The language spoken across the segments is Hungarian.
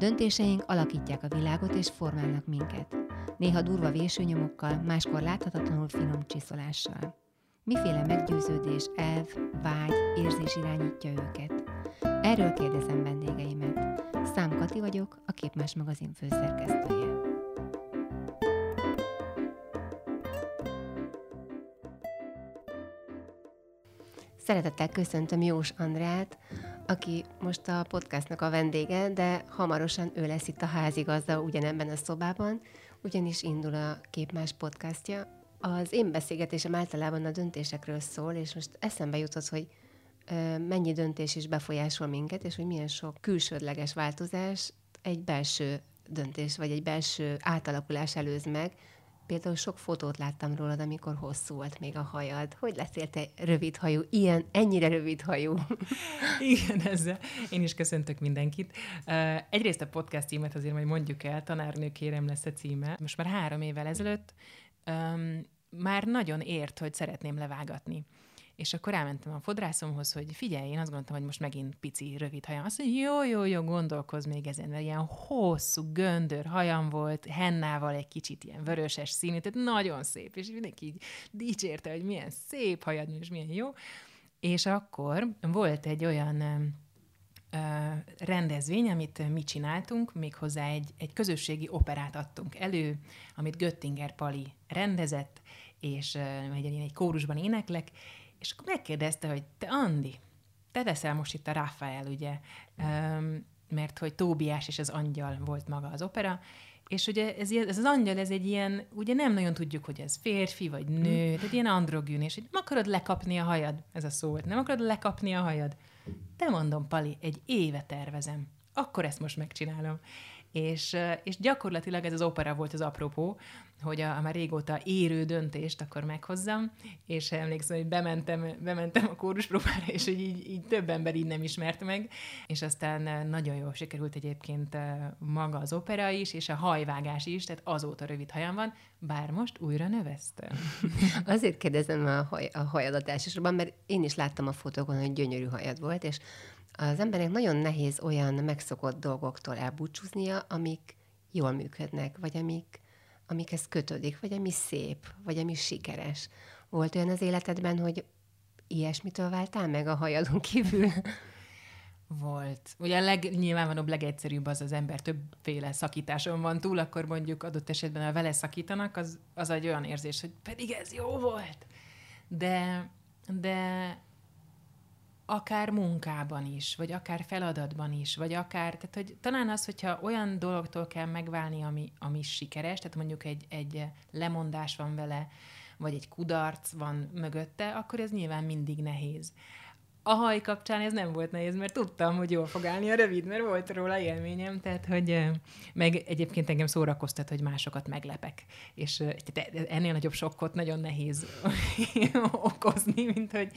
Döntéseink alakítják a világot és formálnak minket. Néha durva vésőnyomokkal, máskor láthatatlanul finom csiszolással. Miféle meggyőződés, elv, vágy, érzés irányítja őket? Erről kérdezem vendégeimet. Szám Kati vagyok, a Képmás magazin főszerkesztője. Szeretettel köszöntöm Jós Andrát, aki most a podcastnak a vendége, de hamarosan ő lesz itt a házigazda ugyanebben a szobában, ugyanis indul a Képmás podcastja. Az én beszélgetésem általában a döntésekről szól, és most eszembe jutott, hogy mennyi döntés is befolyásol minket, és hogy milyen sok külsődleges változás egy belső döntés, vagy egy belső átalakulás előz meg, Például sok fotót láttam rólad, amikor hosszú volt még a hajad. Hogy lettél te rövid hajú? Ilyen, ennyire rövid hajú? Igen, ezzel én is köszöntök mindenkit. Egyrészt a podcast címet azért majd mondjuk el, tanárnő kérem lesz a címe. Most már három évvel ezelőtt um, már nagyon ért, hogy szeretném levágatni. És akkor elmentem a fodrászomhoz, hogy figyelj, én azt gondoltam, hogy most megint pici, rövid hajam. Azt mondja, jó, jó, jó, gondolkozz még ezen, mert ilyen hosszú, göndör hajam volt, hennával egy kicsit ilyen vöröses színű, tehát nagyon szép, és mindenki így dicsérte, hogy milyen szép hajad, és milyen jó. És akkor volt egy olyan rendezvény, amit mi csináltunk, méghozzá egy, egy közösségi operát adtunk elő, amit Göttinger Pali rendezett, és egy, egy kórusban éneklek, és akkor megkérdezte, hogy te Andi, te leszel most itt a Rafael, ugye, um, mert hogy Tóbiás és az angyal volt maga az opera, és ugye ez, ez az angyal, ez egy ilyen, ugye nem nagyon tudjuk, hogy ez férfi vagy nő, mm. tehát ilyen androgyn, és hogy nem akarod lekapni a hajad, ez a szó, nem akarod lekapni a hajad. De mondom, Pali, egy éve tervezem, akkor ezt most megcsinálom. És, és gyakorlatilag ez az opera volt az apropó, hogy a, a már régóta érő döntést akkor meghozzam, és emlékszem, hogy bementem, bementem a kóruspróbára, és hogy így, így több ember így nem ismert meg, és aztán nagyon jól sikerült egyébként maga az opera is, és a hajvágás is, tehát azóta rövid hajam van, bár most újra növesztem. Azért kérdezem a, haj, a hajadat elsősorban, mert én is láttam a fotókon, hogy gyönyörű hajad volt, és az embernek nagyon nehéz olyan megszokott dolgoktól elbúcsúznia, amik jól működnek, vagy amik, amikhez kötődik, vagy ami szép, vagy ami sikeres. Volt olyan az életedben, hogy ilyesmitől váltál meg a hajadon kívül? Volt. Ugye a legnyilvánvalóbb, legegyszerűbb az az ember többféle szakításon van túl, akkor mondjuk adott esetben, ha vele szakítanak, az, az egy olyan érzés, hogy pedig ez jó volt. De, de akár munkában is, vagy akár feladatban is, vagy akár, tehát hogy talán az, hogyha olyan dologtól kell megválni, ami, ami sikeres, tehát mondjuk egy, egy lemondás van vele, vagy egy kudarc van mögötte, akkor ez nyilván mindig nehéz. A haj kapcsán ez nem volt nehéz, mert tudtam, hogy jól fog állni a rövid, mert volt róla élményem, tehát hogy meg egyébként engem szórakoztat, hogy másokat meglepek, és ennél nagyobb sokkot nagyon nehéz okozni, mint hogy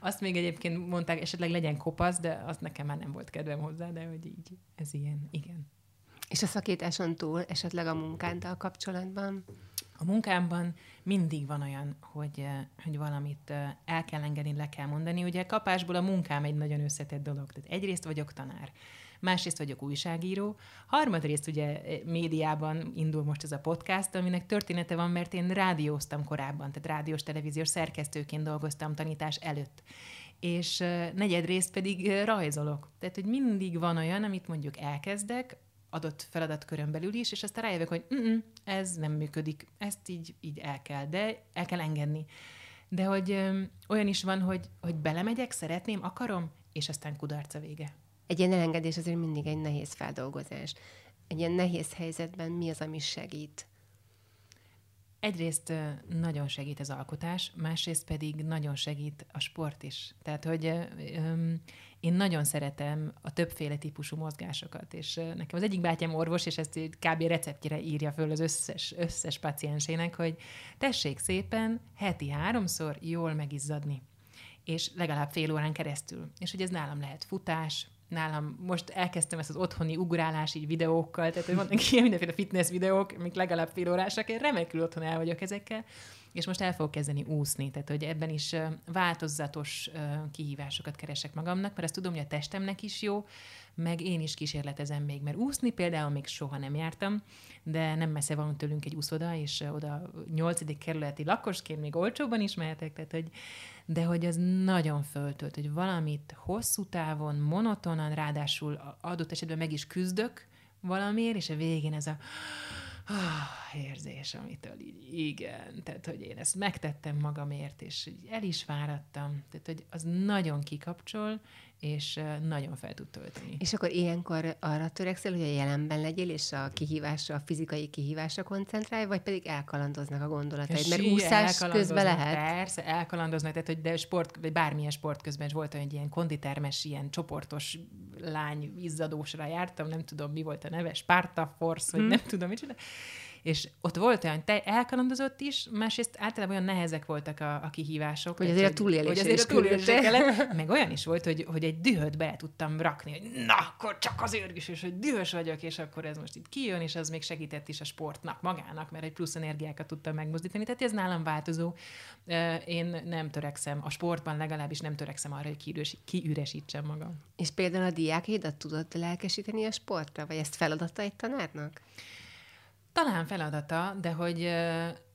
azt még egyébként mondták, esetleg legyen kopasz, de azt nekem már nem volt kedvem hozzá, de hogy így, ez ilyen, igen. És a szakításon túl esetleg a munkáddal kapcsolatban? A munkámban mindig van olyan, hogy, eh, hogy valamit eh, el kell engedni, le kell mondani. Ugye kapásból a munkám egy nagyon összetett dolog. Tehát egyrészt vagyok tanár, másrészt vagyok újságíró, harmadrészt ugye eh, médiában indul most ez a podcast, aminek története van, mert én rádióztam korábban, tehát rádiós, televíziós szerkesztőként dolgoztam tanítás előtt és negyedrészt pedig rajzolok. Tehát, hogy mindig van olyan, amit mondjuk elkezdek, adott feladatkörön belül is, és aztán rájövök, hogy ez nem működik, ezt így, így el kell, de el kell engedni. De hogy ö, olyan is van, hogy, hogy belemegyek, szeretném, akarom, és aztán kudarca vége. Egy ilyen elengedés azért mindig egy nehéz feldolgozás. Egy ilyen nehéz helyzetben mi az, ami segít? Egyrészt nagyon segít az alkotás, másrészt pedig nagyon segít a sport is. Tehát, hogy én nagyon szeretem a többféle típusú mozgásokat, és nekem az egyik bátyám orvos, és ezt kb. receptjére írja föl az összes, összes paciensének, hogy tessék szépen heti háromszor jól megizzadni és legalább fél órán keresztül. És hogy ez nálam lehet futás, nálam most elkezdtem ezt az otthoni ugrálási videókkal, tehát vannak ilyen mindenféle fitness videók, amik legalább fél órásak, én remekül otthon el vagyok ezekkel, és most el fogok kezdeni úszni, tehát hogy ebben is változatos kihívásokat keresek magamnak, mert azt tudom, hogy a testemnek is jó, meg én is kísérletezem még, mert úszni például még soha nem jártam, de nem messze van tőlünk egy úszoda, és oda nyolcadik kerületi lakosként még olcsóban is mehetek, tehát hogy, de hogy az nagyon föltölt, hogy valamit hosszú távon, monotonan, ráadásul adott esetben meg is küzdök valamiért, és a végén ez a ah, érzés, amitől így igen, tehát hogy én ezt megtettem magamért, és el is várattam, tehát hogy az nagyon kikapcsol, és nagyon fel tud tölteni. És akkor ilyenkor arra törekszel, hogy a jelenben legyél, és a kihívásra, a fizikai kihívásra koncentrálj, vagy pedig elkalandoznak a gondolataid? Mert úszás közben lehet. Persze, elkalandoznak, tehát hogy de sport, vagy bármilyen sport közben is volt hogy ilyen konditermes, ilyen csoportos lány izzadósra jártam, nem tudom, mi volt a neve, Sparta Force, vagy hmm. nem tudom, csinál és ott volt olyan te elkalandozott is, másrészt általában olyan nehezek voltak a, a kihívások. Hogy azért a túlélésre hogy azért a túlélésre kellett. Meg olyan is volt, hogy, hogy egy dühöt be tudtam rakni, hogy na, akkor csak azért is, és hogy dühös vagyok, és akkor ez most itt kijön, és az még segített is a sportnak magának, mert egy plusz energiákat tudtam megmozdítani. Tehát ez nálam változó. Én nem törekszem, a sportban legalábbis nem törekszem arra, hogy kiüres, kiüresítsem magam. És például a diákédat tudod lelkesíteni a sportra, vagy ezt feladata egy tanárnak? Talán feladata, de hogy,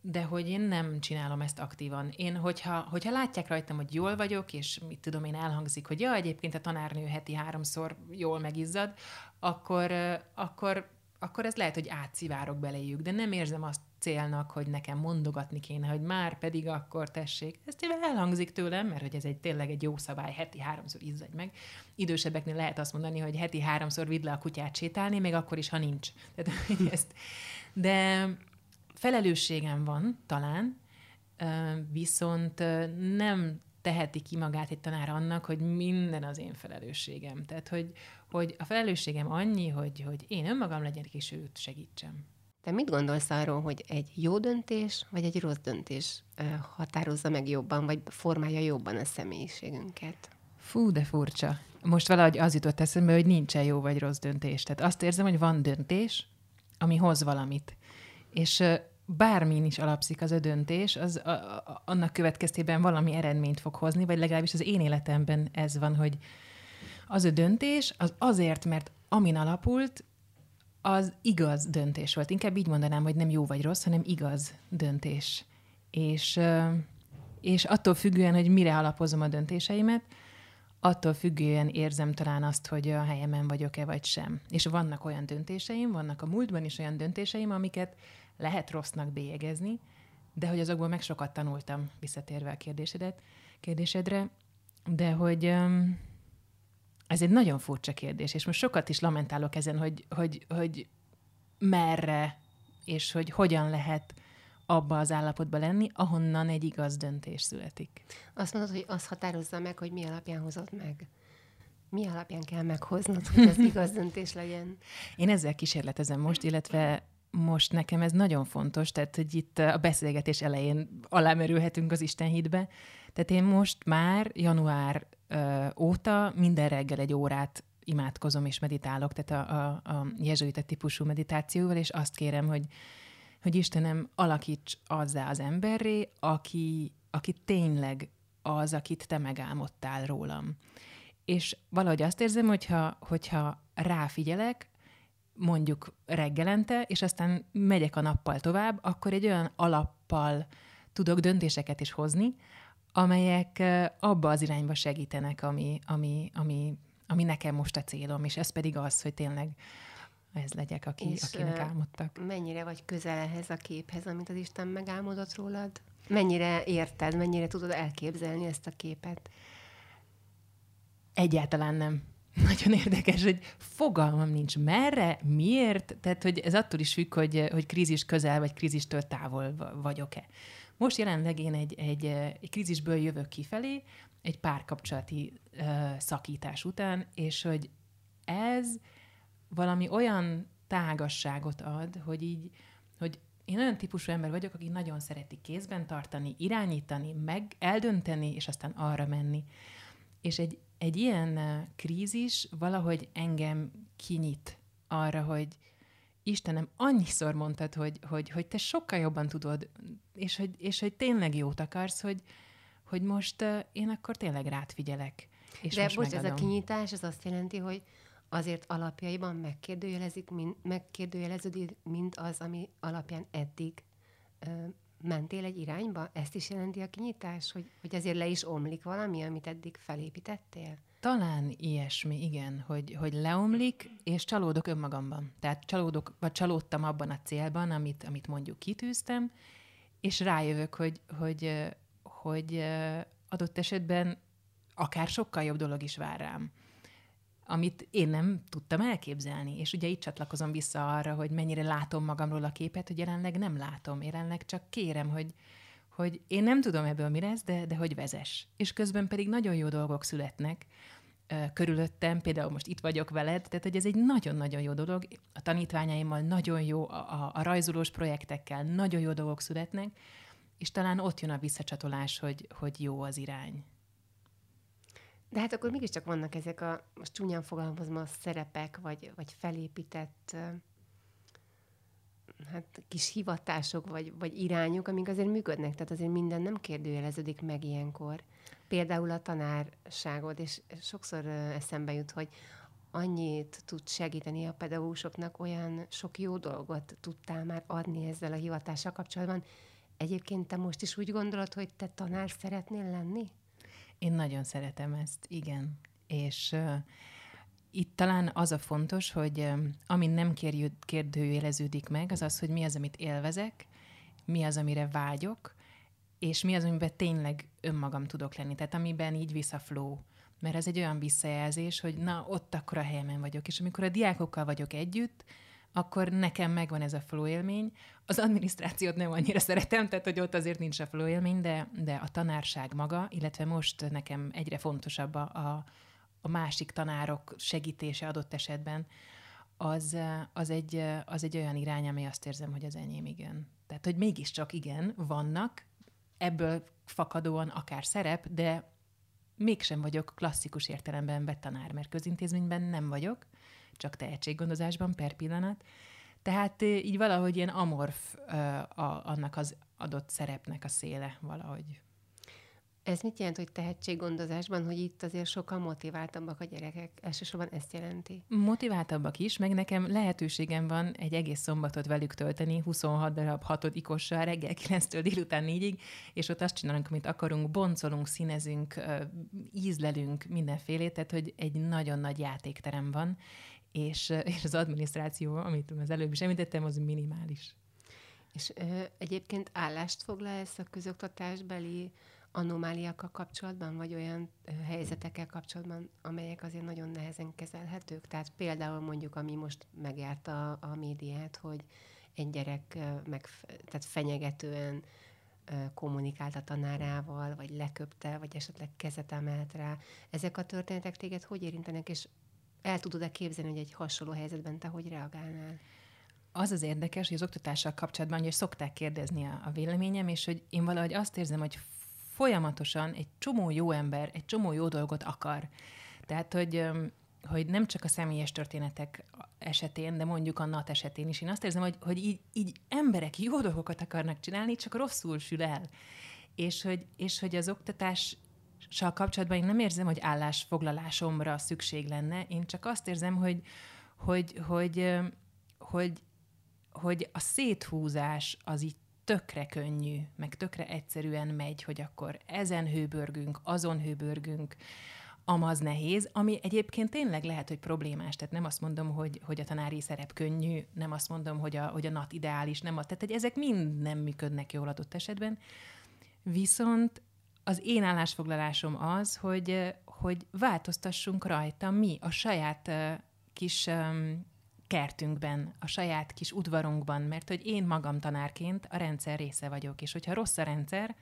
de hogy én nem csinálom ezt aktívan. Én, hogyha, hogyha látják rajtam, hogy jól vagyok, és mit tudom én, elhangzik, hogy ja, egyébként a tanárnő heti háromszor jól megizzad, akkor, akkor, akkor ez lehet, hogy átszivárok belejük, de nem érzem azt célnak, hogy nekem mondogatni kéne, hogy már pedig akkor tessék. Ez tényleg elhangzik tőlem, mert hogy ez egy tényleg egy jó szabály, heti háromszor izzadj meg. Idősebbeknél lehet azt mondani, hogy heti háromszor vidd le a kutyát sétálni, még akkor is, ha nincs. Tehát, ezt, de felelősségem van talán, viszont nem teheti ki magát egy tanár annak, hogy minden az én felelősségem. Tehát, hogy, hogy a felelősségem annyi, hogy, hogy én önmagam legyek, és őt segítsem. Te mit gondolsz arról, hogy egy jó döntés, vagy egy rossz döntés határozza meg jobban, vagy formálja jobban a személyiségünket? Fú, de furcsa. Most valahogy az jutott eszembe, hogy nincsen jó vagy rossz döntés. Tehát azt érzem, hogy van döntés, ami hoz valamit. És bármin is alapszik az a döntés, az a, a, annak következtében valami eredményt fog hozni, vagy legalábbis az én életemben ez van, hogy az a döntés az azért, mert amin alapult, az igaz döntés volt. Inkább így mondanám, hogy nem jó vagy rossz, hanem igaz döntés. És, és attól függően, hogy mire alapozom a döntéseimet, attól függően érzem talán azt, hogy a helyemen vagyok-e vagy sem. És vannak olyan döntéseim, vannak a múltban is olyan döntéseim, amiket lehet rossznak bélyegezni, de hogy azokból meg sokat tanultam, visszatérve a kérdésedet, kérdésedre, de hogy um, ez egy nagyon furcsa kérdés, és most sokat is lamentálok ezen, hogy, hogy, hogy merre, és hogy hogyan lehet abba az állapotba lenni, ahonnan egy igaz döntés születik. Azt mondod, hogy az határozza meg, hogy mi alapján hozod meg. Mi alapján kell meghoznod, hogy ez igaz döntés legyen? Én ezzel kísérletezem most, illetve most nekem ez nagyon fontos, tehát hogy itt a beszélgetés elején alámerülhetünk az Isten hitbe. Tehát én most már január ö, óta minden reggel egy órát imádkozom és meditálok, tehát a, a, a jezsuita típusú meditációval, és azt kérem, hogy hogy Istenem, alakíts azzá az emberré, aki, aki tényleg az, akit te megálmodtál rólam. És valahogy azt érzem, hogyha, hogyha ráfigyelek, mondjuk reggelente, és aztán megyek a nappal tovább, akkor egy olyan alappal tudok döntéseket is hozni, amelyek abba az irányba segítenek, ami, ami, ami, ami nekem most a célom, és ez pedig az, hogy tényleg ez legyek, aki, és akinek álmodtak. mennyire vagy közel ehhez a képhez, amit az Isten megálmodott rólad? Mennyire érted, mennyire tudod elképzelni ezt a képet? Egyáltalán nem. Nagyon érdekes, hogy fogalmam nincs merre, miért, tehát hogy ez attól is függ, hogy, hogy krízis közel vagy krízistől távol vagyok-e. Most jelenleg én egy, egy, egy krízisből jövök kifelé, egy párkapcsolati uh, szakítás után, és hogy ez valami olyan tágasságot ad, hogy így, hogy én olyan típusú ember vagyok, aki nagyon szereti kézben tartani, irányítani, meg eldönteni, és aztán arra menni. És egy, egy ilyen krízis valahogy engem kinyit arra, hogy Istenem, annyiszor mondtad, hogy, hogy, hogy te sokkal jobban tudod, és hogy, és hogy tényleg jót akarsz, hogy, hogy most uh, én akkor tényleg rád figyelek. És De most, most ez a kinyitás, ez azt jelenti, hogy azért alapjaiban megkérdőjelezik, mint, megkérdőjeleződik, mint az, ami alapján eddig ö, mentél egy irányba? Ezt is jelenti a kinyitás, hogy, hogy azért le is omlik valami, amit eddig felépítettél? Talán ilyesmi, igen, hogy, hogy leomlik, és csalódok önmagamban. Tehát csalódok, vagy csalódtam abban a célban, amit, amit mondjuk kitűztem, és rájövök, hogy, hogy, hogy ö, adott esetben akár sokkal jobb dolog is vár rám amit én nem tudtam elképzelni. És ugye itt csatlakozom vissza arra, hogy mennyire látom magamról a képet, hogy jelenleg nem látom. Jelenleg csak kérem, hogy, hogy én nem tudom ebből mi lesz, de, de hogy vezes. És közben pedig nagyon jó dolgok születnek körülöttem, például most itt vagyok veled, tehát hogy ez egy nagyon-nagyon jó dolog. A tanítványaimmal nagyon jó, a, a, a rajzolós projektekkel nagyon jó dolgok születnek, és talán ott jön a visszacsatolás, hogy, hogy jó az irány. De hát akkor mégiscsak vannak ezek a, most csúnyán fogalmazom, a szerepek, vagy, vagy felépített hát kis hivatások, vagy, vagy irányok, amik azért működnek, tehát azért minden nem kérdőjeleződik meg ilyenkor. Például a tanárságod, és sokszor eszembe jut, hogy annyit tud segíteni a pedagógusoknak, olyan sok jó dolgot tudtál már adni ezzel a hivatással kapcsolatban. Egyébként te most is úgy gondolod, hogy te tanár szeretnél lenni? Én nagyon szeretem ezt, igen. És uh, itt talán az a fontos, hogy um, ami nem kérjű, kérdőjeleződik meg, az az, hogy mi az, amit élvezek, mi az, amire vágyok, és mi az, amiben tényleg önmagam tudok lenni. Tehát amiben így flow. Mert ez egy olyan visszajelzés, hogy na, ott akkor a helyemen vagyok. És amikor a diákokkal vagyok együtt, akkor nekem megvan ez a flow élmény. Az adminisztrációt nem annyira szeretem, tehát hogy ott azért nincs a flow élmény, de, de a tanárság maga, illetve most nekem egyre fontosabb a, a, a másik tanárok segítése adott esetben, az, az, egy, az egy olyan irány, ami azt érzem, hogy az enyém igen. Tehát, hogy mégiscsak igen, vannak, ebből fakadóan akár szerep, de mégsem vagyok klasszikus értelemben vett tanár, mert közintézményben nem vagyok, csak tehetséggondozásban per pillanat. Tehát így valahogy ilyen amorf a, annak az adott szerepnek a széle valahogy. Ez mit jelent, hogy tehetséggondozásban, hogy itt azért sokkal motiváltabbak a gyerekek? Elsősorban ezt jelenti. Motiváltabbak is, meg nekem lehetőségem van egy egész szombatot velük tölteni, 26 darab hatodikossal reggel 9-től délután 4-ig, és ott azt csinálunk, amit akarunk, boncolunk, színezünk, ízlelünk mindenfélét, tehát hogy egy nagyon nagy játékterem van, és, és az adminisztráció, amit az előbb is említettem, az minimális. És ö, egyébként állást foglalsz a közoktatásbeli anomáliákkal kapcsolatban, vagy olyan ö, helyzetekkel kapcsolatban, amelyek azért nagyon nehezen kezelhetők? Tehát például mondjuk, ami most megjárta a, a médiát, hogy egy gyerek ö, meg, tehát fenyegetően kommunikált a tanárával, vagy leköpte, vagy esetleg kezet emelt rá. Ezek a történetek téged hogy érintenek, és el tudod-e képzelni, hogy egy hasonló helyzetben te hogy reagálnál? Az az érdekes, hogy az oktatással kapcsolatban, hogy szokták kérdezni a, véleményem, és hogy én valahogy azt érzem, hogy folyamatosan egy csomó jó ember egy csomó jó dolgot akar. Tehát, hogy, hogy nem csak a személyes történetek esetén, de mondjuk a NAT esetén is. Én azt érzem, hogy, hogy így, így emberek jó dolgokat akarnak csinálni, csak rosszul sül el. És hogy, és hogy az oktatás kapcsolatban én nem érzem, hogy állásfoglalásomra szükség lenne, én csak azt érzem, hogy, hogy, hogy, hogy, hogy a széthúzás az így tökre könnyű, meg tökre egyszerűen megy, hogy akkor ezen hőbörgünk, azon hőbörgünk, amaz nehéz, ami egyébként tényleg lehet, hogy problémás. Tehát nem azt mondom, hogy, hogy a tanári szerep könnyű, nem azt mondom, hogy a, hogy a nat ideális, nem azt, tehát hogy ezek mind nem működnek jól adott esetben. Viszont az én állásfoglalásom az, hogy, hogy változtassunk rajta mi a saját kis kertünkben, a saját kis udvarunkban, mert hogy én magam tanárként a rendszer része vagyok, és hogyha rossz a rendszer,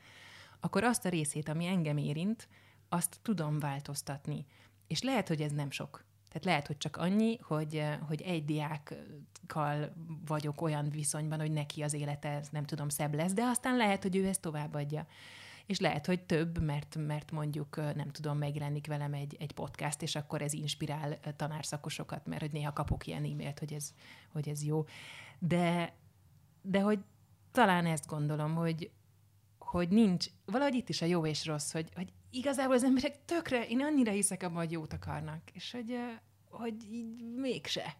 akkor azt a részét, ami engem érint, azt tudom változtatni. És lehet, hogy ez nem sok. Tehát lehet, hogy csak annyi, hogy, hogy egy diákkal vagyok olyan viszonyban, hogy neki az élete, nem tudom, szebb lesz, de aztán lehet, hogy ő ezt továbbadja. És lehet, hogy több, mert, mert mondjuk nem tudom, megjelenik velem egy, egy podcast, és akkor ez inspirál tanárszakosokat, mert hogy néha kapok ilyen e-mailt, hogy ez, hogy ez jó. De, de hogy talán ezt gondolom, hogy, hogy nincs, valahogy itt is a jó és rossz, hogy, hogy igazából az emberek tökre, én annyira hiszek abban, hogy jót akarnak, és hogy, hogy így mégse.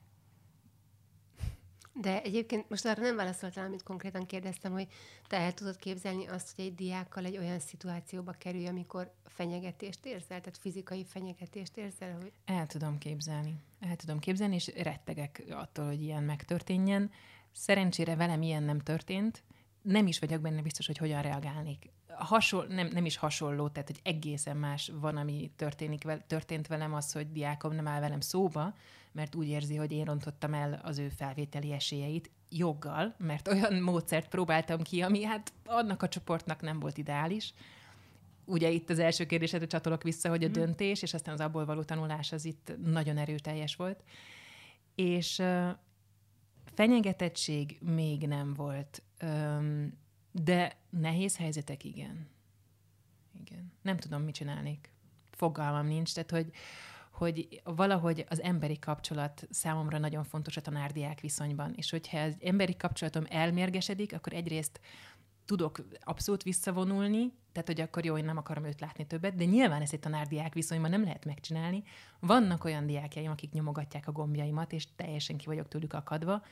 De egyébként most arra nem válaszoltál, amit konkrétan kérdeztem, hogy te el tudod képzelni azt, hogy egy diákkal egy olyan szituációba kerülj, amikor fenyegetést érzel, tehát fizikai fenyegetést érzel? Hogy... El tudom képzelni. El tudom képzelni, és rettegek attól, hogy ilyen megtörténjen. Szerencsére velem ilyen nem történt, nem is vagyok benne biztos, hogy hogyan reagálnék. Hasonl, nem, nem is hasonló, tehát hogy egészen más van, ami történik, történt velem, az, hogy diákom nem áll velem szóba, mert úgy érzi, hogy én rontottam el az ő felvételi esélyeit joggal, mert olyan módszert próbáltam ki, ami hát annak a csoportnak nem volt ideális. Ugye itt az első kérdésedre csatolok vissza, hogy a mm. döntés, és aztán az abból való tanulás az itt nagyon erőteljes volt. És fenyegetettség még nem volt de nehéz helyzetek igen. Igen. Nem tudom, mit csinálnék. Fogalmam nincs, tehát hogy, hogy valahogy az emberi kapcsolat számomra nagyon fontos a tanárdiák viszonyban, és hogyha az emberi kapcsolatom elmérgesedik, akkor egyrészt tudok abszolút visszavonulni, tehát hogy akkor jó, én nem akarom őt látni többet, de nyilván ezt egy tanárdiák viszonyban nem lehet megcsinálni. Vannak olyan diákjaim, akik nyomogatják a gombjaimat, és teljesen ki vagyok tőlük akadva,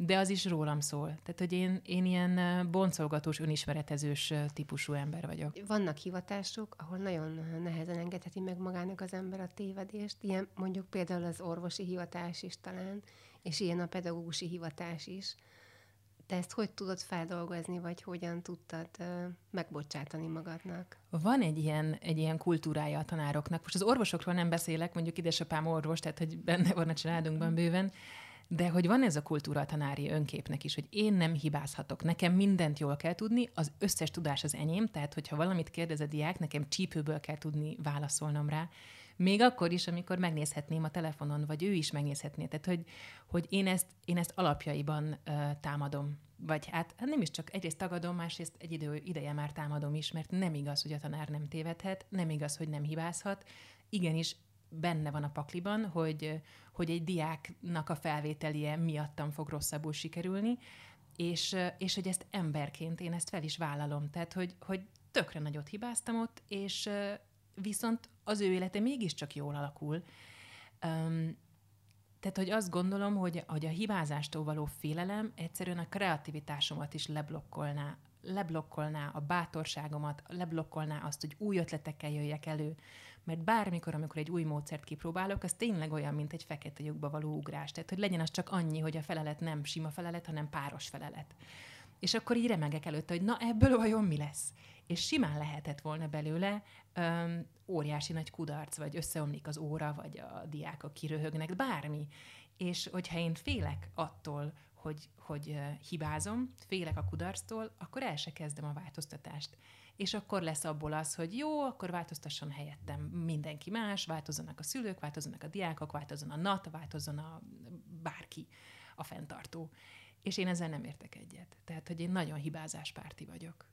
de az is rólam szól. Tehát, hogy én, én ilyen boncolgatós, önismeretezős típusú ember vagyok. Vannak hivatások, ahol nagyon nehezen engedheti meg magának az ember a tévedést. Ilyen mondjuk például az orvosi hivatás is talán, és ilyen a pedagógusi hivatás is. Te ezt hogy tudod feldolgozni, vagy hogyan tudtad uh, megbocsátani magadnak? Van egy ilyen, egy ilyen kultúrája a tanároknak. Most az orvosokról nem beszélek, mondjuk édesapám orvos, tehát hogy benne van a családunkban bőven, de hogy van ez a kultúra tanári önképnek is, hogy én nem hibázhatok, nekem mindent jól kell tudni, az összes tudás az enyém, tehát hogyha valamit kérdez a diák, nekem csípőből kell tudni válaszolnom rá, még akkor is, amikor megnézhetném a telefonon, vagy ő is megnézhetné. Tehát, hogy, hogy én, ezt, én ezt alapjaiban uh, támadom. Vagy hát, hát nem is csak egyrészt tagadom, másrészt egy idő, ideje már támadom is, mert nem igaz, hogy a tanár nem tévedhet, nem igaz, hogy nem hibázhat. Igenis, benne van a pakliban, hogy, hogy egy diáknak a felvételie miattam fog rosszabbul sikerülni, és, és hogy ezt emberként én ezt fel is vállalom. Tehát, hogy, hogy tökre nagyot hibáztam ott, és viszont az ő élete mégiscsak jól alakul. Um, tehát, hogy azt gondolom, hogy, hogy a hibázástól való félelem egyszerűen a kreativitásomat is leblokkolná, leblokkolná a bátorságomat, leblokkolná azt, hogy új ötletekkel jöjjek elő, mert bármikor, amikor egy új módszert kipróbálok, az tényleg olyan, mint egy fekete lyukba való ugrás. Tehát, hogy legyen az csak annyi, hogy a felelet nem sima felelet, hanem páros felelet. És akkor így remegek előtte, hogy na ebből vajon mi lesz? És simán lehetett volna belőle öm, óriási nagy kudarc, vagy összeomlik az óra, vagy a diákok kiröhögnek, bármi. És hogyha én félek attól, hogy, hogy hibázom, félek a kudarctól, akkor el se kezdem a változtatást és akkor lesz abból az, hogy jó, akkor változtasson helyettem mindenki más, változzanak a szülők, változzanak a diákok, változzon a NAT, változzon a bárki, a fenntartó. És én ezzel nem értek egyet. Tehát, hogy én nagyon hibázáspárti vagyok.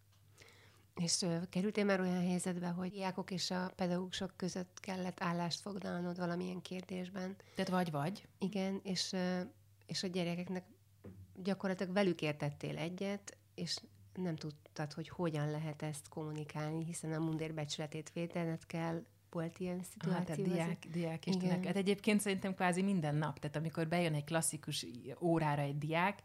És uh, kerültél már olyan helyzetbe, hogy diákok és a pedagógusok között kellett állást foglalnod valamilyen kérdésben? Tehát vagy-vagy. Igen, és, uh, és a gyerekeknek gyakorlatilag velük értettél egyet, és nem tudtad, hogy hogyan lehet ezt kommunikálni, hiszen a mundér becsületét védened kell, volt ilyen szituáció? Hát, diák, diák és. Hát egyébként szerintem kvázi minden nap, tehát amikor bejön egy klasszikus órára egy diák,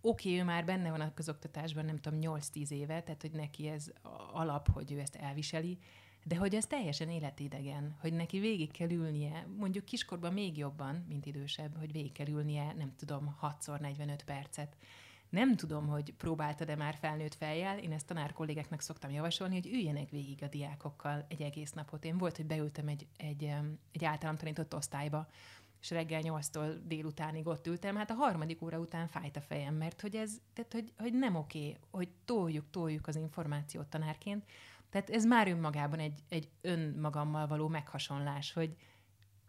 oké, okay, ő már benne van a közoktatásban, nem tudom, 8-10 éve, tehát hogy neki ez alap, hogy ő ezt elviseli, de hogy ez teljesen életidegen, hogy neki végig kell ülnie, mondjuk kiskorban még jobban, mint idősebb, hogy végig kell ülnie, nem tudom, 6x45 percet nem tudom, hogy próbáltad-e már felnőtt fejjel, én ezt tanár kollégáknak szoktam javasolni, hogy üljenek végig a diákokkal egy egész napot. Én volt, hogy beültem egy, egy, egy általam tanított osztályba, és reggel 8-tól délutánig ott ültem, hát a harmadik óra után fájt a fejem, mert hogy ez, tehát hogy, hogy nem oké, hogy toljuk, toljuk az információt tanárként. Tehát ez már önmagában egy, egy önmagammal való meghasonlás, hogy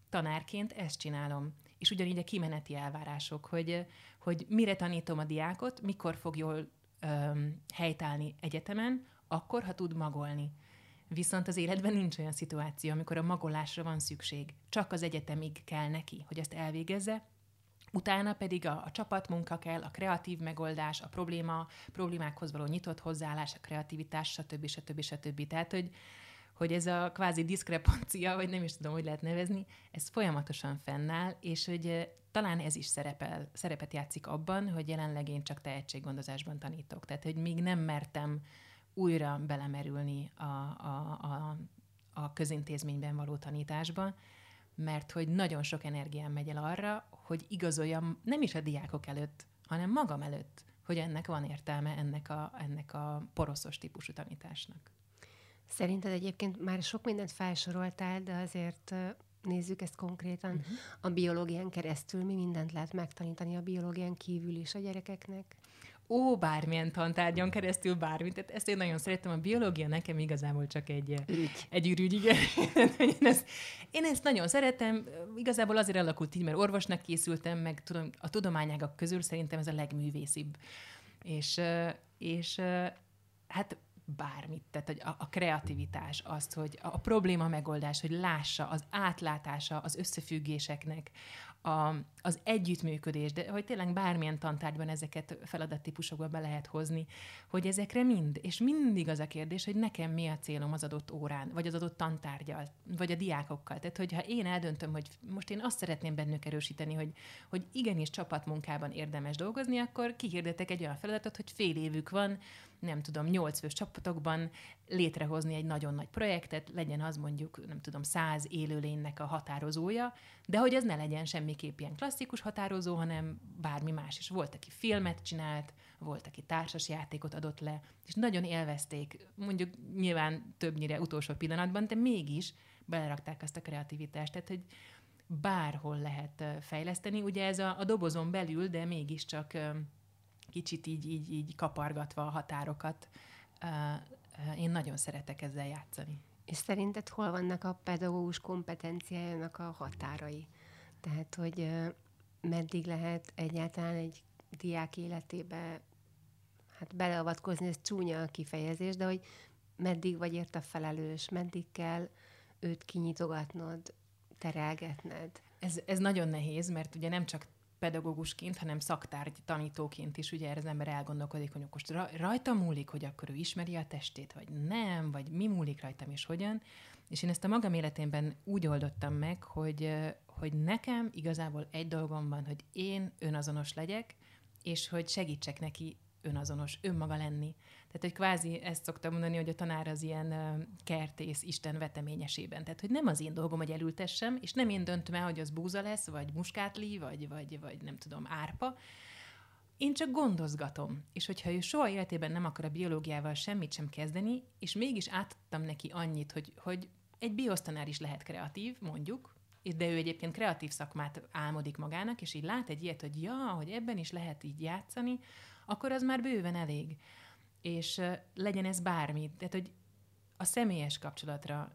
tanárként ezt csinálom. És ugyanígy a kimeneti elvárások, hogy, hogy mire tanítom a diákot, mikor fog jól öm, helytállni egyetemen, akkor, ha tud magolni. Viszont az életben nincs olyan szituáció, amikor a magolásra van szükség. Csak az egyetemig kell neki, hogy ezt elvégezze, Utána pedig a, a csapatmunka kell, a kreatív megoldás, a probléma, problémákhoz való nyitott hozzáállás, a kreativitás, stb. stb. stb. Tehát, hogy, hogy ez a kvázi diszkrepancia, vagy nem is tudom, hogy lehet nevezni, ez folyamatosan fennáll, és hogy talán ez is szerepel, szerepet játszik abban, hogy jelenleg én csak tehetséggondozásban tanítok. Tehát, hogy még nem mertem újra belemerülni a, a, a, a közintézményben való tanításba, mert hogy nagyon sok energiám megy el arra, hogy igazoljam nem is a diákok előtt, hanem magam előtt, hogy ennek van értelme, ennek a, ennek a poroszos típusú tanításnak. Szerinted egyébként már sok mindent felsoroltál, de azért nézzük ezt konkrétan. Uh-huh. A biológián keresztül mi mindent lehet megtanítani a biológián kívül is a gyerekeknek? ó, bármilyen tantárgyon keresztül bármit. Tehát ezt én nagyon szeretem. A biológia nekem igazából csak egy ürügy. Egy ürügy, igen. én, ezt, én ezt nagyon szeretem. Igazából azért alakult így, mert orvosnak készültem, meg tudom, a tudományágak közül szerintem ez a legművészibb. És, és hát bármit, tehát hogy a, a kreativitás, azt, hogy a, probléma megoldás, hogy lássa, az átlátása az összefüggéseknek, a, az együttműködés, de hogy tényleg bármilyen tantárgyban ezeket feladattípusokba be lehet hozni, hogy ezekre mind, és mindig az a kérdés, hogy nekem mi a célom az adott órán, vagy az adott tantárgyal, vagy a diákokkal. Tehát, hogyha én eldöntöm, hogy most én azt szeretném bennük erősíteni, hogy, hogy igenis csapatmunkában érdemes dolgozni, akkor kihirdetek egy olyan feladatot, hogy fél évük van, nem tudom, nyolc fős csapatokban létrehozni egy nagyon nagy projektet, legyen az mondjuk, nem tudom, száz élőlénynek a határozója, de hogy ez ne legyen semmiképp ilyen klasszikus határozó, hanem bármi más is. Volt, aki filmet csinált, volt, aki társas játékot adott le, és nagyon élvezték, mondjuk nyilván többnyire utolsó pillanatban, de mégis belerakták azt a kreativitást, tehát hogy bárhol lehet fejleszteni. Ugye ez a, a dobozon belül, de mégiscsak kicsit így, így, így kapargatva a határokat. Én nagyon szeretek ezzel játszani. És szerinted hol vannak a pedagógus kompetenciájának a határai? Tehát, hogy meddig lehet egyáltalán egy diák életébe hát beleavatkozni, ez csúnya a kifejezés, de hogy meddig vagy érte felelős, meddig kell őt kinyitogatnod, terelgetned. Ez, ez nagyon nehéz, mert ugye nem csak pedagógusként, hanem szaktárgy tanítóként is ugye erre az ember elgondolkodik, hogy most rajta múlik, hogy akkor ő ismeri a testét, vagy nem, vagy mi múlik rajtam, és hogyan. És én ezt a magam életénben úgy oldottam meg, hogy, hogy nekem igazából egy dolgom van, hogy én önazonos legyek, és hogy segítsek neki önazonos, önmaga lenni. Tehát, hogy kvázi ezt szoktam mondani, hogy a tanár az ilyen kertész Isten veteményesében. Tehát, hogy nem az én dolgom, hogy elültessem, és nem én döntöm el, hogy az búza lesz, vagy muskátli, vagy, vagy, vagy nem tudom, árpa. Én csak gondozgatom. És hogyha ő soha életében nem akar a biológiával semmit sem kezdeni, és mégis átadtam neki annyit, hogy, hogy egy biosztanár is lehet kreatív, mondjuk, de ő egyébként kreatív szakmát álmodik magának, és így lát egy ilyet, hogy ja, hogy ebben is lehet így játszani, akkor az már bőven elég. És legyen ez bármi. Tehát, hogy a személyes kapcsolatra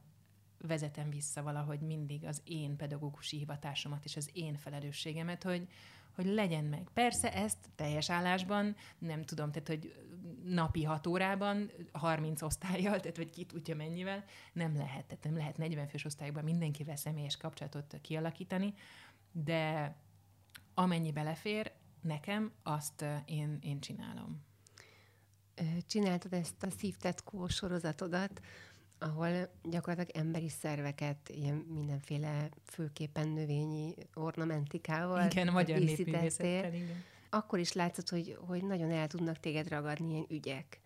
vezetem vissza valahogy mindig az én pedagógusi hivatásomat és az én felelősségemet, hogy, hogy legyen meg. Persze ezt teljes állásban, nem tudom, tehát, hogy napi hat órában, 30 osztályjal, tehát, vagy ki tudja mennyivel, nem lehet. Tehát nem lehet 40 fős osztályokban mindenkivel személyes kapcsolatot kialakítani, de amennyi belefér, nekem azt én, én csinálom. Csináltad ezt a szívtetkó sorozatodat, ahol gyakorlatilag emberi szerveket ilyen mindenféle főképpen növényi ornamentikával igen, magyar igen. Akkor is látszott, hogy, hogy nagyon el tudnak téged ragadni ilyen ügyek.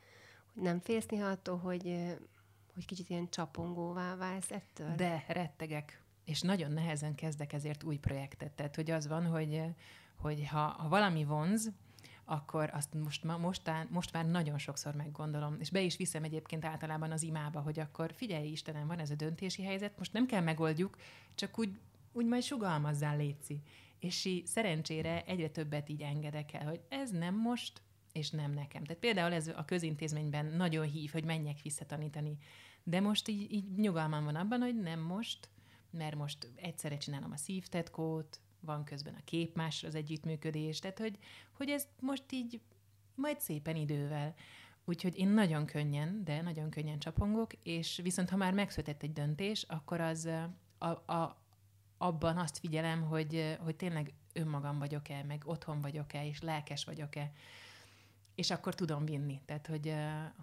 Nem félsz néha attól, hogy, hogy kicsit ilyen csapongóvá válsz ettől? De, rettegek. És nagyon nehezen kezdek ezért új projektet. Tehát, hogy az van, hogy, hogy ha, ha valami vonz, akkor azt most, ma, mostán, most már nagyon sokszor meggondolom, és be is viszem egyébként általában az imába, hogy akkor figyelj Istenem, van ez a döntési helyzet, most nem kell megoldjuk, csak úgy, úgy majd sugalmazzál, Léci. És így szerencsére egyre többet így engedek el, hogy ez nem most, és nem nekem. Tehát például ez a közintézményben nagyon hív, hogy menjek visszatanítani. De most így, így nyugalmam van abban, hogy nem most, mert most egyszerre csinálom a szívtetkót, van közben a képmásra az együttműködés, tehát hogy, hogy ez most így majd szépen idővel. Úgyhogy én nagyon könnyen, de nagyon könnyen csapongok, és viszont ha már megszületett egy döntés, akkor az a, a, abban azt figyelem, hogy, hogy tényleg önmagam vagyok-e, meg otthon vagyok-e, és lelkes vagyok-e és akkor tudom vinni. Tehát, hogy...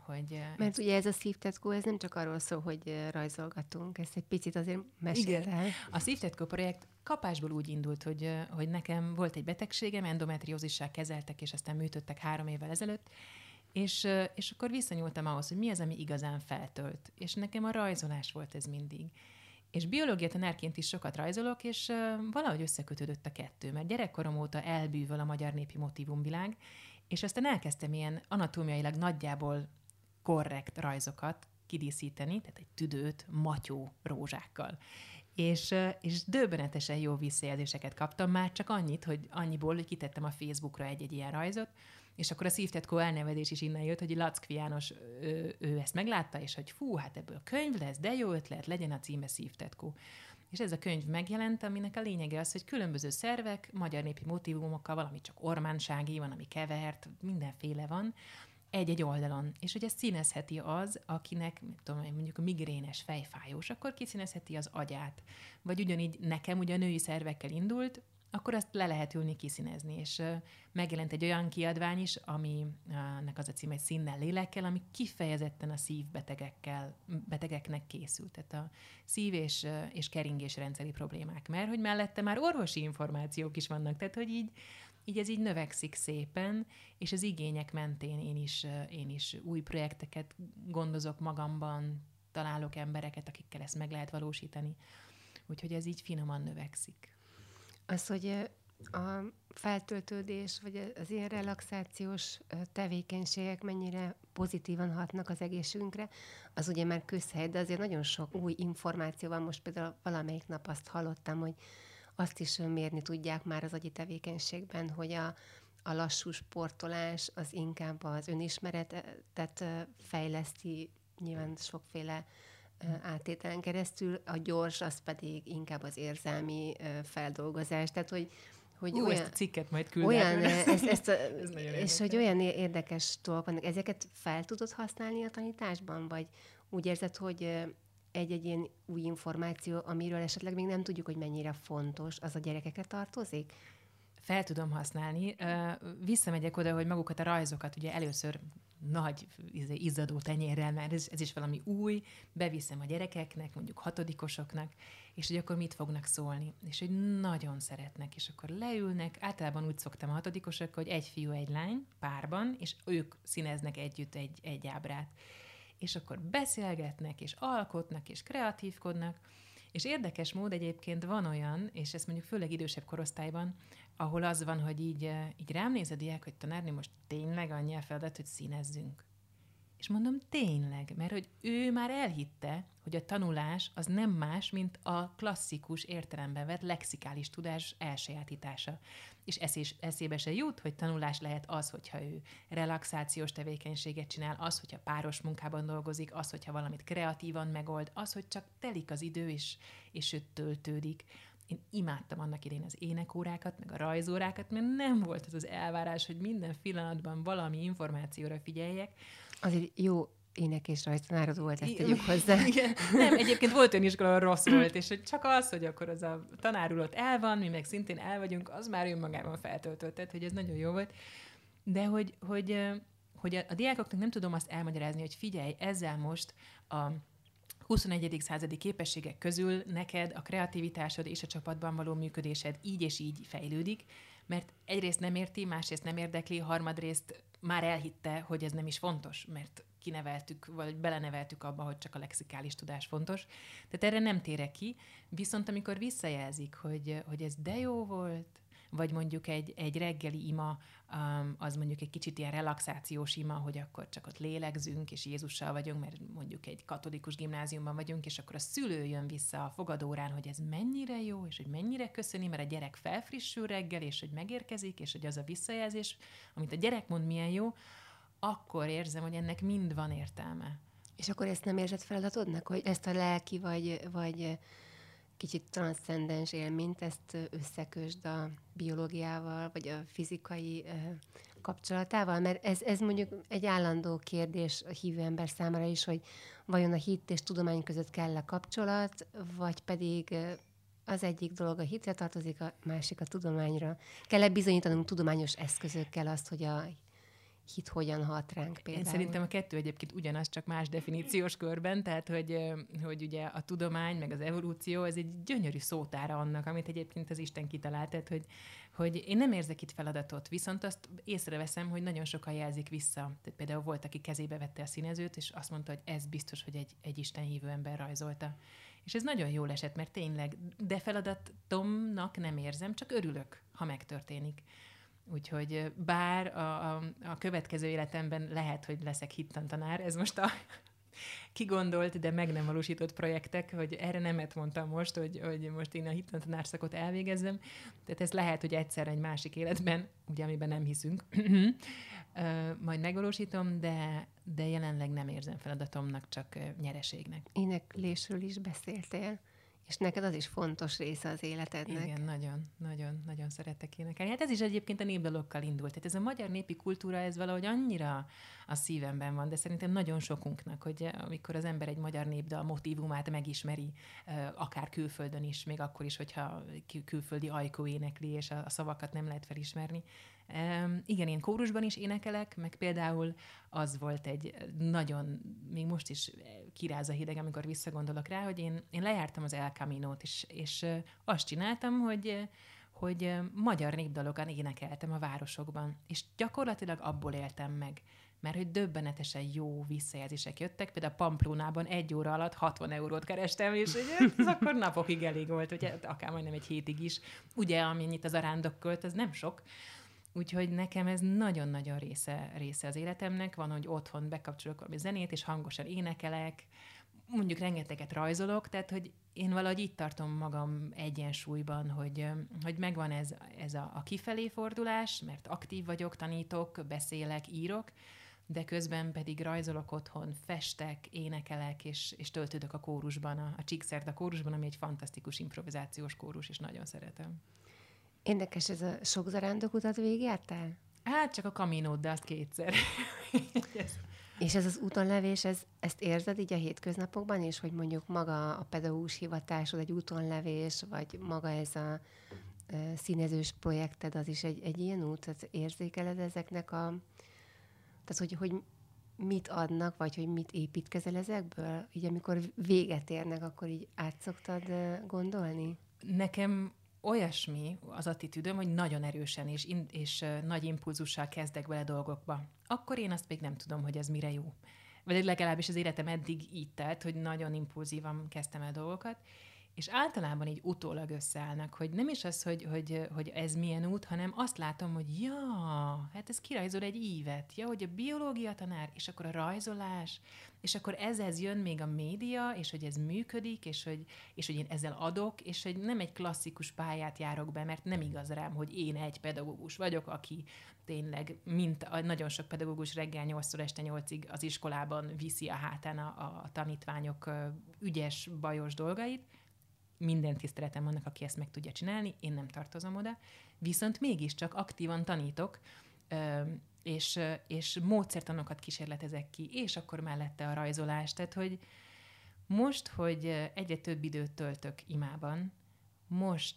hogy Mert ugye ez a szívtetkó, ez nem csak arról szól, hogy rajzolgatunk, ezt egy picit azért mesél el. A szívtetkó projekt kapásból úgy indult, hogy, hogy nekem volt egy betegségem, endometriózissal kezeltek, és aztán műtöttek három évvel ezelőtt, és, és akkor visszanyúltam ahhoz, hogy mi az, ami igazán feltölt. És nekem a rajzolás volt ez mindig. És biológia tanárként is sokat rajzolok, és valahogy összekötődött a kettő, mert gyerekkorom óta elbűvöl a magyar népi motivumvilág, és aztán elkezdtem ilyen anatómiailag nagyjából korrekt rajzokat kidíszíteni, tehát egy tüdőt matyó rózsákkal. És, és döbbenetesen jó visszajelzéseket kaptam, már csak annyit, hogy annyiból, hogy kitettem a Facebookra egy-egy ilyen rajzot, és akkor a szívtetkó elnevezés is innen jött, hogy Lackfi János, ő, ő ezt meglátta, és hogy fú, hát ebből könyv lesz, de jó ötlet, legyen a címe szívtetkó. És ez a könyv megjelent, aminek a lényege az, hogy különböző szervek, magyar népi motivumokkal, valami csak ormánsági, van, ami kevert, mindenféle van, egy-egy oldalon. És hogy ezt színezheti az, akinek, tudom, mondjuk a migrénes fejfájós, akkor kiszínezheti az agyát. Vagy ugyanígy nekem ugye a női szervekkel indult, akkor azt le lehet ülni kiszínezni. És megjelent egy olyan kiadvány is, aminek az a cím egy színnel lélekkel, ami kifejezetten a szívbetegekkel, betegeknek készült. Tehát a szív- és, és keringés rendszeri problémák. Mert hogy mellette már orvosi információk is vannak, tehát hogy így, így ez így növekszik szépen, és az igények mentén én is, én is új projekteket gondozok magamban, találok embereket, akikkel ezt meg lehet valósítani. Úgyhogy ez így finoman növekszik. Az, hogy a feltöltődés, vagy az ilyen relaxációs tevékenységek mennyire pozitívan hatnak az egészségünkre, az ugye már közhely, de azért nagyon sok új információ van. Most például valamelyik nap azt hallottam, hogy azt is mérni tudják már az agyi tevékenységben, hogy a, a lassú sportolás az inkább az önismeretet fejleszti, nyilván sokféle átételen keresztül, a gyors az pedig inkább az érzelmi feldolgozás. Tehát, hogy hogy Jó, olyan, ezt a cikket majd küldök. Olyan, ezt, ezt a, Ez és hogy olyan érdekes dolgok vannak. Ezeket fel tudod használni a tanításban? Vagy úgy érzed, hogy egy-egy ilyen új információ, amiről esetleg még nem tudjuk, hogy mennyire fontos, az a gyerekekre tartozik? Fel tudom használni. Visszamegyek oda, hogy magukat a rajzokat ugye először nagy izé, izzadó tenyérrel, mert ez, ez is valami új, beviszem a gyerekeknek, mondjuk hatodikosoknak, és hogy akkor mit fognak szólni. És hogy nagyon szeretnek, és akkor leülnek, általában úgy szoktam a hatodikosok, hogy egy fiú, egy lány párban, és ők színeznek együtt egy, egy ábrát. És akkor beszélgetnek, és alkotnak, és kreatívkodnak, és érdekes mód egyébként van olyan, és ezt mondjuk főleg idősebb korosztályban, ahol az van, hogy így, eh, így rám néz a diák, hogy tanárni most tényleg annyi a feladat, hogy színezzünk. És mondom, tényleg, mert hogy ő már elhitte, hogy a tanulás az nem más, mint a klasszikus értelemben vett lexikális tudás elsajátítása. És eszés, eszébe se jut, hogy tanulás lehet az, hogyha ő relaxációs tevékenységet csinál, az, hogyha páros munkában dolgozik, az, hogyha valamit kreatívan megold, az, hogy csak telik az idő, és, és ő töltődik. Én imádtam annak idén az énekórákat, meg a rajzórákat, mert nem volt az az elvárás, hogy minden pillanatban valami információra figyeljek. Azért jó ének és rajztanárod volt, ezt tegyük hozzá. Igen. Nem, egyébként volt olyan iskola, rossz volt, és hogy csak az, hogy akkor az a tanárulott el van, mi meg szintén el vagyunk, az már önmagában feltöltött, tehát hogy ez nagyon jó volt. De hogy, hogy, hogy a, a diákoknak nem tudom azt elmagyarázni, hogy figyelj, ezzel most a 21. századi képességek közül neked a kreativitásod és a csapatban való működésed így és így fejlődik, mert egyrészt nem érti, másrészt nem érdekli, harmadrészt már elhitte, hogy ez nem is fontos, mert kineveltük, vagy beleneveltük abba, hogy csak a lexikális tudás fontos. Tehát erre nem térek ki, viszont amikor visszajelzik, hogy, hogy ez de jó volt, vagy mondjuk egy, egy reggeli ima, um, az mondjuk egy kicsit ilyen relaxációs ima, hogy akkor csak ott lélegzünk, és Jézussal vagyunk, mert mondjuk egy katolikus gimnáziumban vagyunk, és akkor a szülő jön vissza a fogadórán, hogy ez mennyire jó, és hogy mennyire köszöni, mert a gyerek felfrissül reggel, és hogy megérkezik, és hogy az a visszajelzés, amit a gyerek mond, milyen jó, akkor érzem, hogy ennek mind van értelme. És akkor ezt nem érzed feladatodnak, hogy ezt a lelki vagy, vagy kicsit transzcendens élményt, ezt összekösd a biológiával, vagy a fizikai kapcsolatával? Mert ez, ez mondjuk egy állandó kérdés a hívő ember számára is, hogy vajon a hit és tudomány között kell a kapcsolat, vagy pedig az egyik dolog a hitre tartozik, a másik a tudományra. Kell-e bizonyítanunk tudományos eszközökkel azt, hogy a hit hogyan hat ránk például. Én szerintem a kettő egyébként ugyanaz, csak más definíciós körben, tehát hogy, hogy ugye a tudomány, meg az evolúció, ez egy gyönyörű szótára annak, amit egyébként az Isten kitalált, tehát hogy, hogy én nem érzek itt feladatot, viszont azt észreveszem, hogy nagyon sokan jelzik vissza. Tehát például volt, aki kezébe vette a színezőt, és azt mondta, hogy ez biztos, hogy egy, egy Isten hívő ember rajzolta. És ez nagyon jól esett, mert tényleg, de feladatomnak nem érzem, csak örülök, ha megtörténik. Úgyhogy bár a, a, a következő életemben lehet, hogy leszek hittantanár, ez most a kigondolt, de meg nem valósított projektek, hogy erre nemet mondtam most, hogy, hogy most én a hittantanárszakot elvégezzem. Tehát ez lehet, hogy egyszer egy másik életben, ugye amiben nem hiszünk, majd megvalósítom, de, de jelenleg nem érzem feladatomnak, csak nyereségnek. Éneklésről is beszéltél. És neked az is fontos része az életednek. Igen, nagyon, nagyon, nagyon szeretek énekelni. Hát ez is egyébként a népdalokkal indult. Tehát ez a magyar népi kultúra, ez valahogy annyira a szívemben van, de szerintem nagyon sokunknak, hogy amikor az ember egy magyar népdal motivumát megismeri, akár külföldön is, még akkor is, hogyha külföldi ajkó énekli, és a szavakat nem lehet felismerni, Igen, én kórusban is énekelek, meg például az volt egy nagyon, még most is kiráz a hideg, amikor visszagondolok rá, hogy én, én lejártam az El Camino-t, és, és azt csináltam, hogy hogy magyar népdalokan énekeltem a városokban, és gyakorlatilag abból éltem meg mert hogy döbbenetesen jó visszajelzések jöttek. Például Pamplónában egy óra alatt 60 eurót kerestem, és ugye, ez akkor napokig elég volt, ugye, akár majdnem egy hétig is. Ugye, amennyit az arándok költ, ez nem sok. Úgyhogy nekem ez nagyon-nagyon része, része az életemnek. Van, hogy otthon bekapcsolok valami zenét, és hangosan énekelek, mondjuk rengeteget rajzolok, tehát hogy én valahogy itt tartom magam egyensúlyban, hogy, hogy megvan ez, ez a, a kifelé fordulás, mert aktív vagyok, tanítok, beszélek, írok, de közben pedig rajzolok otthon, festek, énekelek, és, és töltődök a kórusban, a, a Csíkszert kórusban, ami egy fantasztikus improvizációs kórus, és nagyon szeretem. Érdekes, ez a sok zarándokutat végigjártál? Hát csak a kaminót, de azt kétszer. És ez az útonlevés, ez, ezt érzed így a hétköznapokban is, hogy mondjuk maga a pedagógus hivatásod egy útonlevés, vagy maga ez a e, színezős projekted, az is egy, egy ilyen út? Tehát érzékeled ezeknek a... Tehát, hogy, hogy mit adnak, vagy hogy mit építkezel ezekből? Így amikor véget érnek, akkor így át szoktad gondolni? Nekem olyasmi az attitűdöm, hogy nagyon erősen és, in, és nagy impulzussal kezdek bele dolgokba. Akkor én azt még nem tudom, hogy ez mire jó. Vagy legalábbis az életem eddig így telt, hogy nagyon impulzívan kezdtem el dolgokat, és általában így utólag összeállnak, hogy nem is az, hogy, hogy, hogy ez milyen út, hanem azt látom, hogy ja, hát ez kirajzol egy ívet, ja, hogy a biológia tanár, és akkor a rajzolás, és akkor ezhez jön még a média, és hogy ez működik, és hogy, és hogy én ezzel adok, és hogy nem egy klasszikus pályát járok be, mert nem igaz rám, hogy én egy pedagógus vagyok, aki tényleg, mint a nagyon sok pedagógus reggel 8 este 8-ig az iskolában viszi a hátán a, a tanítványok ügyes, bajos dolgait, minden tiszteletem annak, aki ezt meg tudja csinálni, én nem tartozom oda, viszont mégiscsak aktívan tanítok, és, és módszertanokat kísérletezek ki, és akkor mellette a rajzolás. Tehát, hogy most, hogy egyre több időt töltök imában, most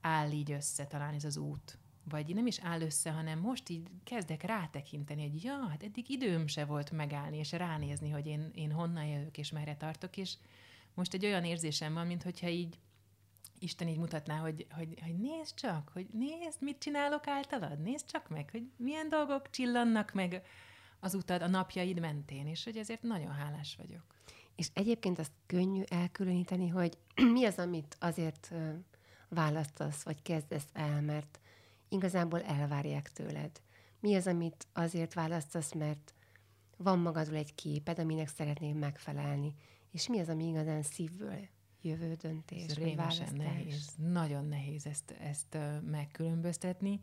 áll így össze talán ez az út. Vagy nem is áll össze, hanem most így kezdek rátekinteni, hogy ja, hát eddig időm se volt megállni, és ránézni, hogy én, én honnan jövök, és merre tartok, és most egy olyan érzésem van, mintha így Isten így mutatná, hogy, hogy, hogy nézd csak, hogy nézd, mit csinálok általad, nézd csak meg, hogy milyen dolgok csillannak meg az utad, a napjaid mentén, és hogy ezért nagyon hálás vagyok. És egyébként azt könnyű elkülöníteni, hogy mi az, amit azért választasz, vagy kezdesz el, mert igazából elvárják tőled. Mi az, amit azért választasz, mert van magadról egy képed, aminek szeretnél megfelelni, és mi az, ami igazán szívből jövő döntés, Ez választás? nehéz. Nagyon nehéz ezt, ezt megkülönböztetni.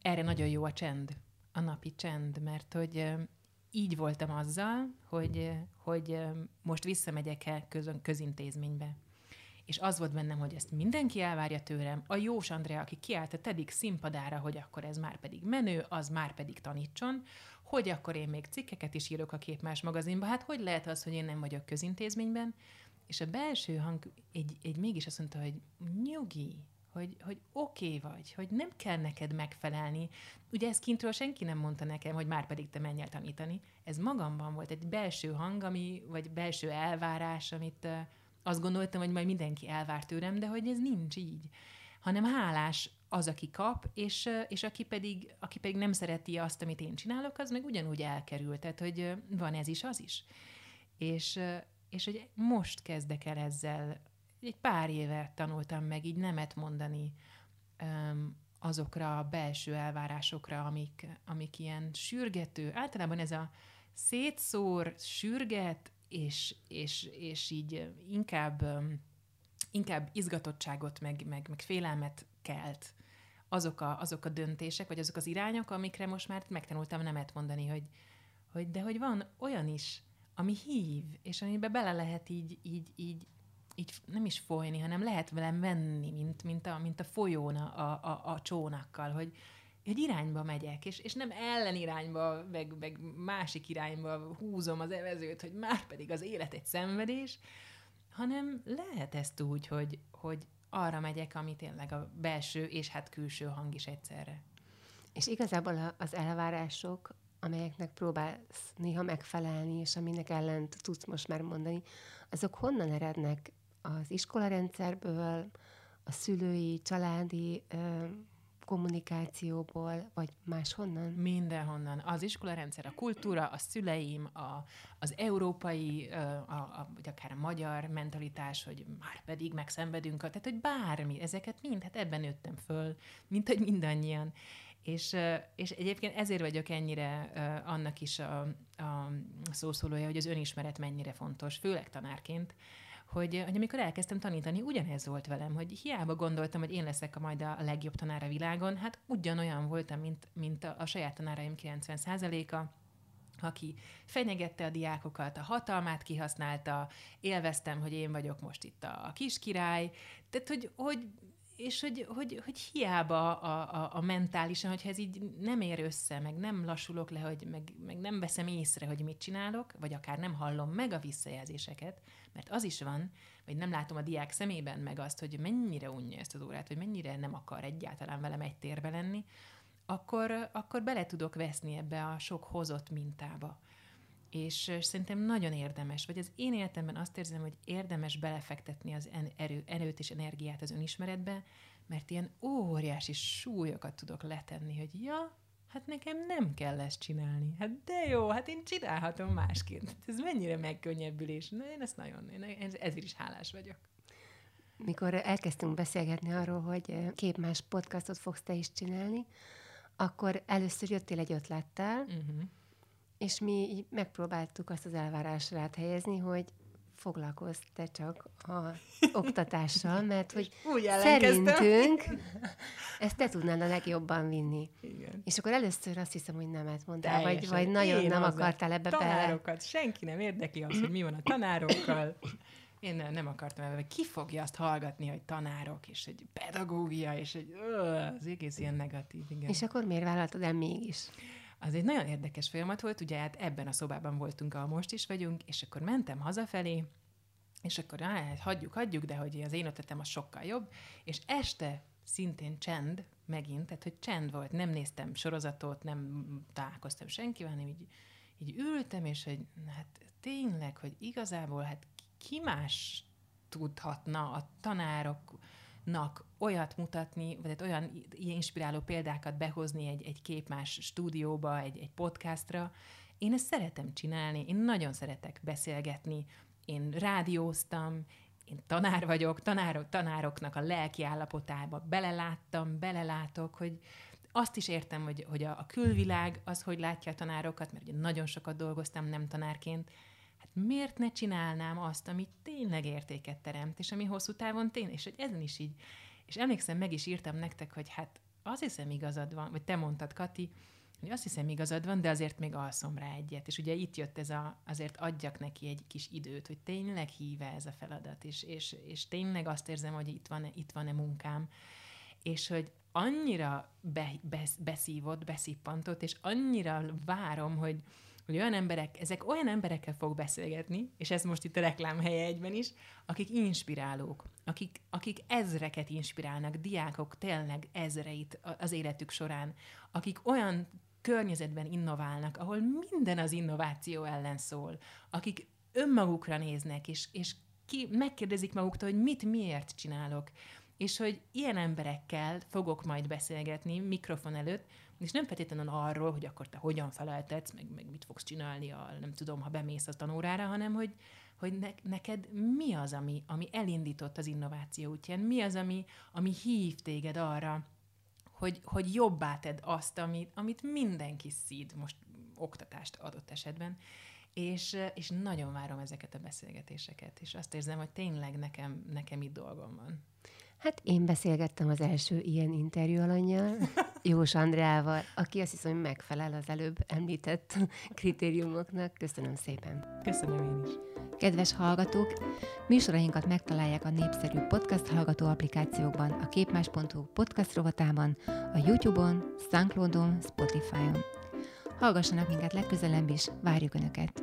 Erre nagyon jó a csend, a napi csend, mert hogy így voltam azzal, hogy, hogy most visszamegyek-e közön, közintézménybe. És az volt bennem, hogy ezt mindenki elvárja tőlem. A Jós Andrea, aki kiállt a TEDx színpadára, hogy akkor ez már pedig menő, az már pedig tanítson, hogy akkor én még cikkeket is írok a Képmás magazinba. Hát hogy lehet az, hogy én nem vagyok közintézményben? És a belső hang egy, egy mégis azt mondta, hogy nyugi, hogy, hogy oké okay vagy, hogy nem kell neked megfelelni. Ugye ezt kintről senki nem mondta nekem, hogy már pedig te menj el tanítani. Ez magamban volt egy belső hang, ami, vagy belső elvárás, amit azt gondoltam, hogy majd mindenki elvár tőlem, de hogy ez nincs így. Hanem hálás az, aki kap, és, és aki, pedig, aki pedig nem szereti azt, amit én csinálok, az meg ugyanúgy elkerül. Tehát, hogy van ez is, az is. És, és hogy most kezdek el ezzel egy pár éve tanultam meg így nemet mondani azokra a belső elvárásokra, amik, amik ilyen sürgető, általában ez a szétszór, sürget, és, és, és így inkább, inkább izgatottságot, meg, meg, meg félelmet kelt azok a, azok a döntések, vagy azok az irányok, amikre most már megtanultam nemet mondani, hogy, hogy de hogy van olyan is, ami hív, és amiben bele lehet így, így, így így nem is folyni, hanem lehet velem menni, mint, mint, a, mint a folyón a, a, a csónakkal, hogy egy irányba megyek, és, és nem ellenirányba, meg, meg másik irányba húzom az evezőt, hogy már pedig az élet egy szenvedés, hanem lehet ezt úgy, hogy, hogy arra megyek, ami tényleg a belső és hát külső hang is egyszerre. És igazából az elvárások, amelyeknek próbálsz néha megfelelni, és aminek ellent tudsz most már mondani, azok honnan erednek? az iskolarendszerből, a szülői, családi kommunikációból, vagy máshonnan? Mindenhonnan. Az iskolarendszer, a kultúra, a szüleim, a, az európai, a, a, vagy akár a magyar mentalitás, hogy már pedig megszenvedünk, tehát hogy bármi, ezeket mind, hát ebben nőttem föl, mint hogy mindannyian. És, és egyébként ezért vagyok ennyire annak is a, a szószólója, hogy az önismeret mennyire fontos, főleg tanárként, hogy, hogy amikor elkezdtem tanítani, ugyanez volt velem, hogy hiába gondoltam, hogy én leszek a majd a legjobb tanár a világon, hát ugyanolyan voltam, mint, mint a, a saját tanáraim 90%-a, aki fenyegette a diákokat, a hatalmát kihasználta, élveztem, hogy én vagyok most itt a, a kiskirály, tehát hogy, hogy és hogy, hogy, hogy hiába a, a, a mentálisan, hogyha ez így nem ér össze, meg nem lassulok le, hogy meg, meg nem veszem észre, hogy mit csinálok, vagy akár nem hallom meg a visszajelzéseket, mert az is van, vagy nem látom a diák szemében meg azt, hogy mennyire unja ezt az órát, vagy mennyire nem akar egyáltalán velem egy térbe lenni, akkor, akkor bele tudok veszni ebbe a sok hozott mintába. És szerintem nagyon érdemes, vagy az én életemben azt érzem, hogy érdemes belefektetni az erő, erőt és energiát az önismeretbe, mert ilyen óriási súlyokat tudok letenni, hogy ja, hát nekem nem kell ezt csinálni. Hát de jó, hát én csinálhatom másként. Ez mennyire megkönnyebbülés. Na, én ezt nagyon, én ezért is hálás vagyok. Mikor elkezdtünk beszélgetni arról, hogy képmás podcastot fogsz te is csinálni, akkor először jöttél egy ötlettel, uh-huh és mi így megpróbáltuk azt az elvárásra rád helyezni, hogy foglalkozz te csak a oktatással, mert hogy Úgy szerintünk ezt te tudnád a legjobban vinni. Igen. És akkor először azt hiszem, hogy nemet mondtál, vagy, vagy nagyon Én nem akartál ebbe tanárokat. bele. Senki nem érdekli azt, hogy mi van a tanárokkal. Én nem, nem akartam ebbe, ki fogja azt hallgatni, hogy tanárok, és egy pedagógia, és egy ö, az egész ilyen negatív. Igen. És akkor miért vállaltad el mégis? Az egy nagyon érdekes folyamat volt, ugye hát ebben a szobában voltunk, ahol most is vagyunk, és akkor mentem hazafelé, és akkor hát hagyjuk, hagyjuk, de hogy az én ötletem az sokkal jobb, és este szintén csend megint, tehát hogy csend volt, nem néztem sorozatot, nem találkoztam senkivel, hanem így, így ültem, és hogy hát tényleg, hogy igazából hát ki más tudhatna a tanárok, nak olyat mutatni, vagy hát olyan ilyen inspiráló példákat behozni egy, egy képmás stúdióba, egy, egy podcastra. Én ezt szeretem csinálni, én nagyon szeretek beszélgetni, én rádióztam, én tanár vagyok, tanárok, tanároknak a lelki állapotába beleláttam, belelátok, hogy azt is értem, hogy, hogy a, a külvilág az, hogy látja a tanárokat, mert ugye nagyon sokat dolgoztam nem tanárként, miért ne csinálnám azt, ami tényleg értéket teremt, és ami hosszú távon tényleg, és hogy ezen is így, és emlékszem, meg is írtam nektek, hogy hát az hiszem igazad van, vagy te mondtad, Kati, hogy azt hiszem igazad van, de azért még alszom rá egyet. És ugye itt jött ez a, azért adjak neki egy kis időt, hogy tényleg híve ez a feladat, és, és, és tényleg azt érzem, hogy itt van-e, itt van-e munkám, és hogy annyira be, be, beszívott, beszippantott, és annyira várom, hogy, hogy olyan emberek, ezek olyan emberekkel fog beszélgetni, és ez most itt a reklám helye egyben is, akik inspirálók, akik, akik ezreket inspirálnak, diákok tényleg ezreit az életük során, akik olyan környezetben innoválnak, ahol minden az innováció ellen szól, akik önmagukra néznek, és, és ki, megkérdezik maguktól, hogy mit miért csinálok, és hogy ilyen emberekkel fogok majd beszélgetni mikrofon előtt, és nem feltétlenül arról, hogy akkor te hogyan feleltetsz, meg, meg mit fogsz csinálni, a, nem tudom, ha bemész a tanórára, hanem hogy, hogy ne, neked mi az, ami, ami elindított az innováció útján, mi az, ami, ami hív téged arra, hogy, hogy jobbá tedd azt, amit, amit mindenki szíd, most oktatást adott esetben, és, és nagyon várom ezeket a beszélgetéseket, és azt érzem, hogy tényleg nekem, nekem itt dolgom van. Hát én beszélgettem az első ilyen interjú alanyjal, Jós Andreával, aki azt hiszem, hogy megfelel az előbb említett kritériumoknak. Köszönöm szépen. Köszönöm én is. Kedves hallgatók, műsorainkat megtalálják a népszerű podcast hallgató applikációkban, a képmás.hu podcast rovatában, a YouTube-on, Soundcloud-on, Spotify-on. Hallgassanak minket legközelebb is, várjuk Önöket!